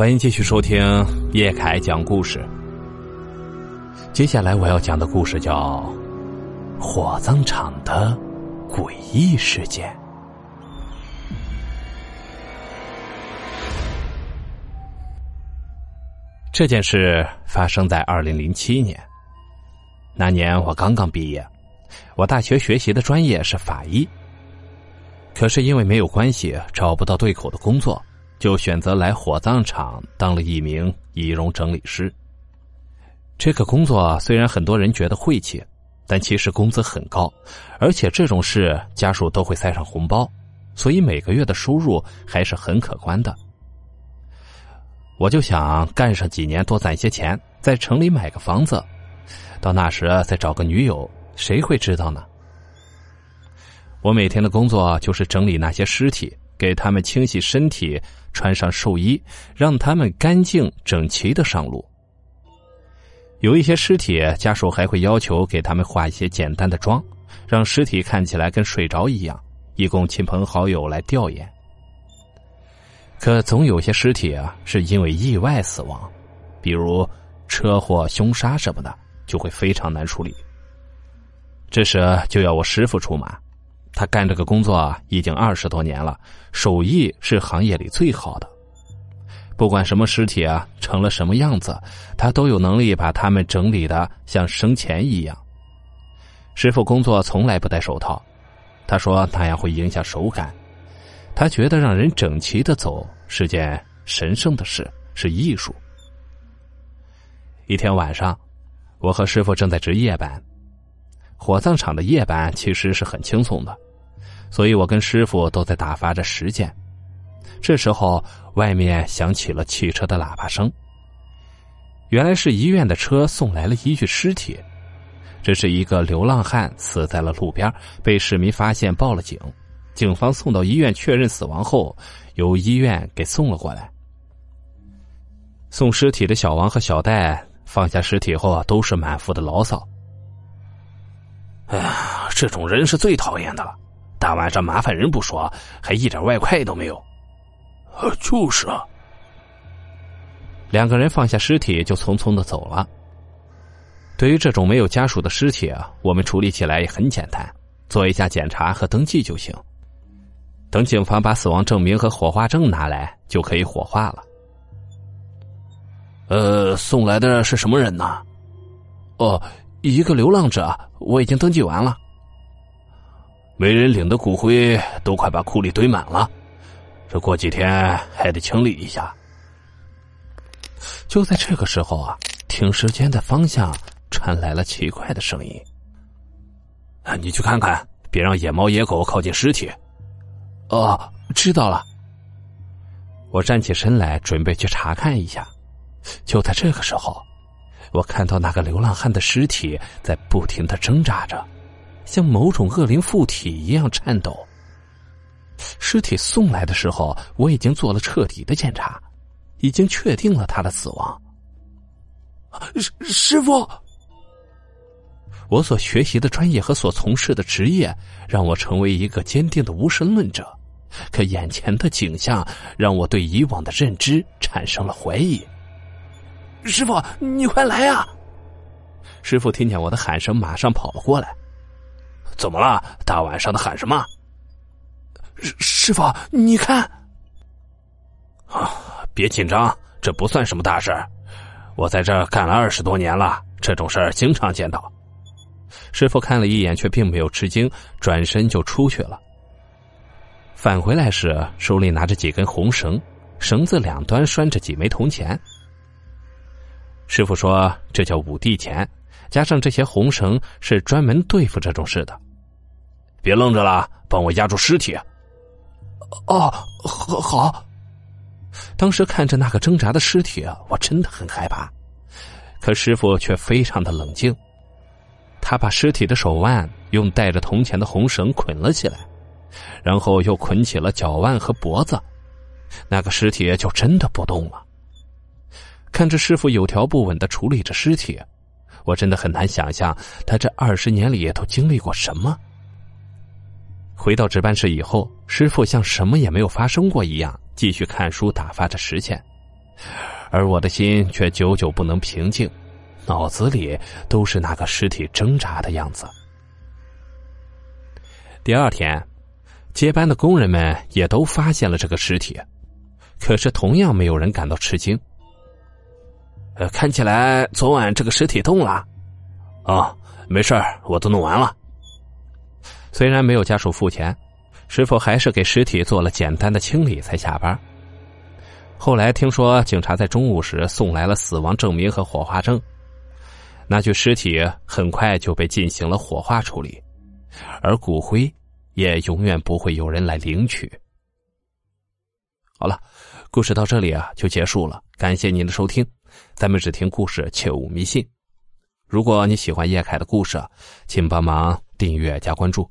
欢迎继续收听叶凯讲故事。接下来我要讲的故事叫《火葬场的诡异事件》。这件事发生在二零零七年。那年我刚刚毕业，我大学学习的专业是法医。可是因为没有关系，找不到对口的工作，就选择来火葬场当了一名仪容整理师。这个工作虽然很多人觉得晦气，但其实工资很高，而且这种事家属都会塞上红包，所以每个月的收入还是很可观的。我就想干上几年，多攒些钱，在城里买个房子，到那时再找个女友，谁会知道呢？我每天的工作就是整理那些尸体，给他们清洗身体，穿上寿衣，让他们干净整齐的上路。有一些尸体，家属还会要求给他们化一些简单的妆，让尸体看起来跟睡着一样，以供亲朋好友来吊唁。可总有些尸体啊，是因为意外死亡，比如车祸、凶杀什么的，就会非常难处理。这时就要我师傅出马，他干这个工作已经二十多年了，手艺是行业里最好的。不管什么尸体啊，成了什么样子，他都有能力把他们整理的像生前一样。师傅工作从来不戴手套，他说那样会影响手感。他觉得让人整齐的走是件神圣的事，是艺术。一天晚上，我和师傅正在值夜班。火葬场的夜班其实是很轻松的，所以我跟师傅都在打发着时间。这时候，外面响起了汽车的喇叭声。原来是医院的车送来了一具尸体，这是一个流浪汉死在了路边，被市民发现报了警。警方送到医院确认死亡后，由医院给送了过来。送尸体的小王和小戴放下尸体后，都是满腹的牢骚。哎呀，这种人是最讨厌的了！大晚上麻烦人不说，还一点外快都没有。就是啊。两个人放下尸体就匆匆的走了。对于这种没有家属的尸体啊，我们处理起来也很简单，做一下检查和登记就行。等警方把死亡证明和火化证拿来，就可以火化了。呃，送来的是什么人呢？哦，一个流浪者，我已经登记完了。没人领的骨灰都快把库里堆满了，这过几天还得清理一下。就在这个时候啊，停尸间的方向传来了奇怪的声音。啊，你去看看，别让野猫野狗靠近尸体。哦，知道了。我站起身来，准备去查看一下。就在这个时候，我看到那个流浪汉的尸体在不停的挣扎着，像某种恶灵附体一样颤抖。尸体送来的时候，我已经做了彻底的检查，已经确定了他的死亡。师师傅。我所学习的专业和所从事的职业，让我成为一个坚定的无神论者。可眼前的景象让我对以往的认知产生了怀疑。师傅，你快来呀！师傅听见我的喊声，马上跑了过来。怎么了？大晚上的喊什么？师傅，你看。啊，别紧张，这不算什么大事我在这干了二十多年了，这种事儿经常见到。师傅看了一眼，却并没有吃惊，转身就出去了。返回来时，手里拿着几根红绳，绳子两端拴着几枚铜钱。师傅说：“这叫五帝钱，加上这些红绳，是专门对付这种事的。”别愣着了，帮我压住尸体。哦，好。好。当时看着那个挣扎的尸体，我真的很害怕，可师傅却非常的冷静。他把尸体的手腕用带着铜钱的红绳捆了起来，然后又捆起了脚腕和脖子，那个尸体就真的不动了。看着师傅有条不紊的处理着尸体，我真的很难想象他这二十年里都经历过什么。回到值班室以后，师傅像什么也没有发生过一样，继续看书打发着时间。而我的心却久久不能平静，脑子里都是那个尸体挣扎的样子。第二天，接班的工人们也都发现了这个尸体，可是同样没有人感到吃惊。看起来昨晚这个尸体动了。哦，没事我都弄完了。虽然没有家属付钱，师傅还是给尸体做了简单的清理才下班。后来听说警察在中午时送来了死亡证明和火化证，那具尸体很快就被进行了火化处理，而骨灰也永远不会有人来领取。好了，故事到这里啊就结束了，感谢您的收听，咱们只听故事，切勿迷信。如果你喜欢叶凯的故事，请帮忙订阅加关注。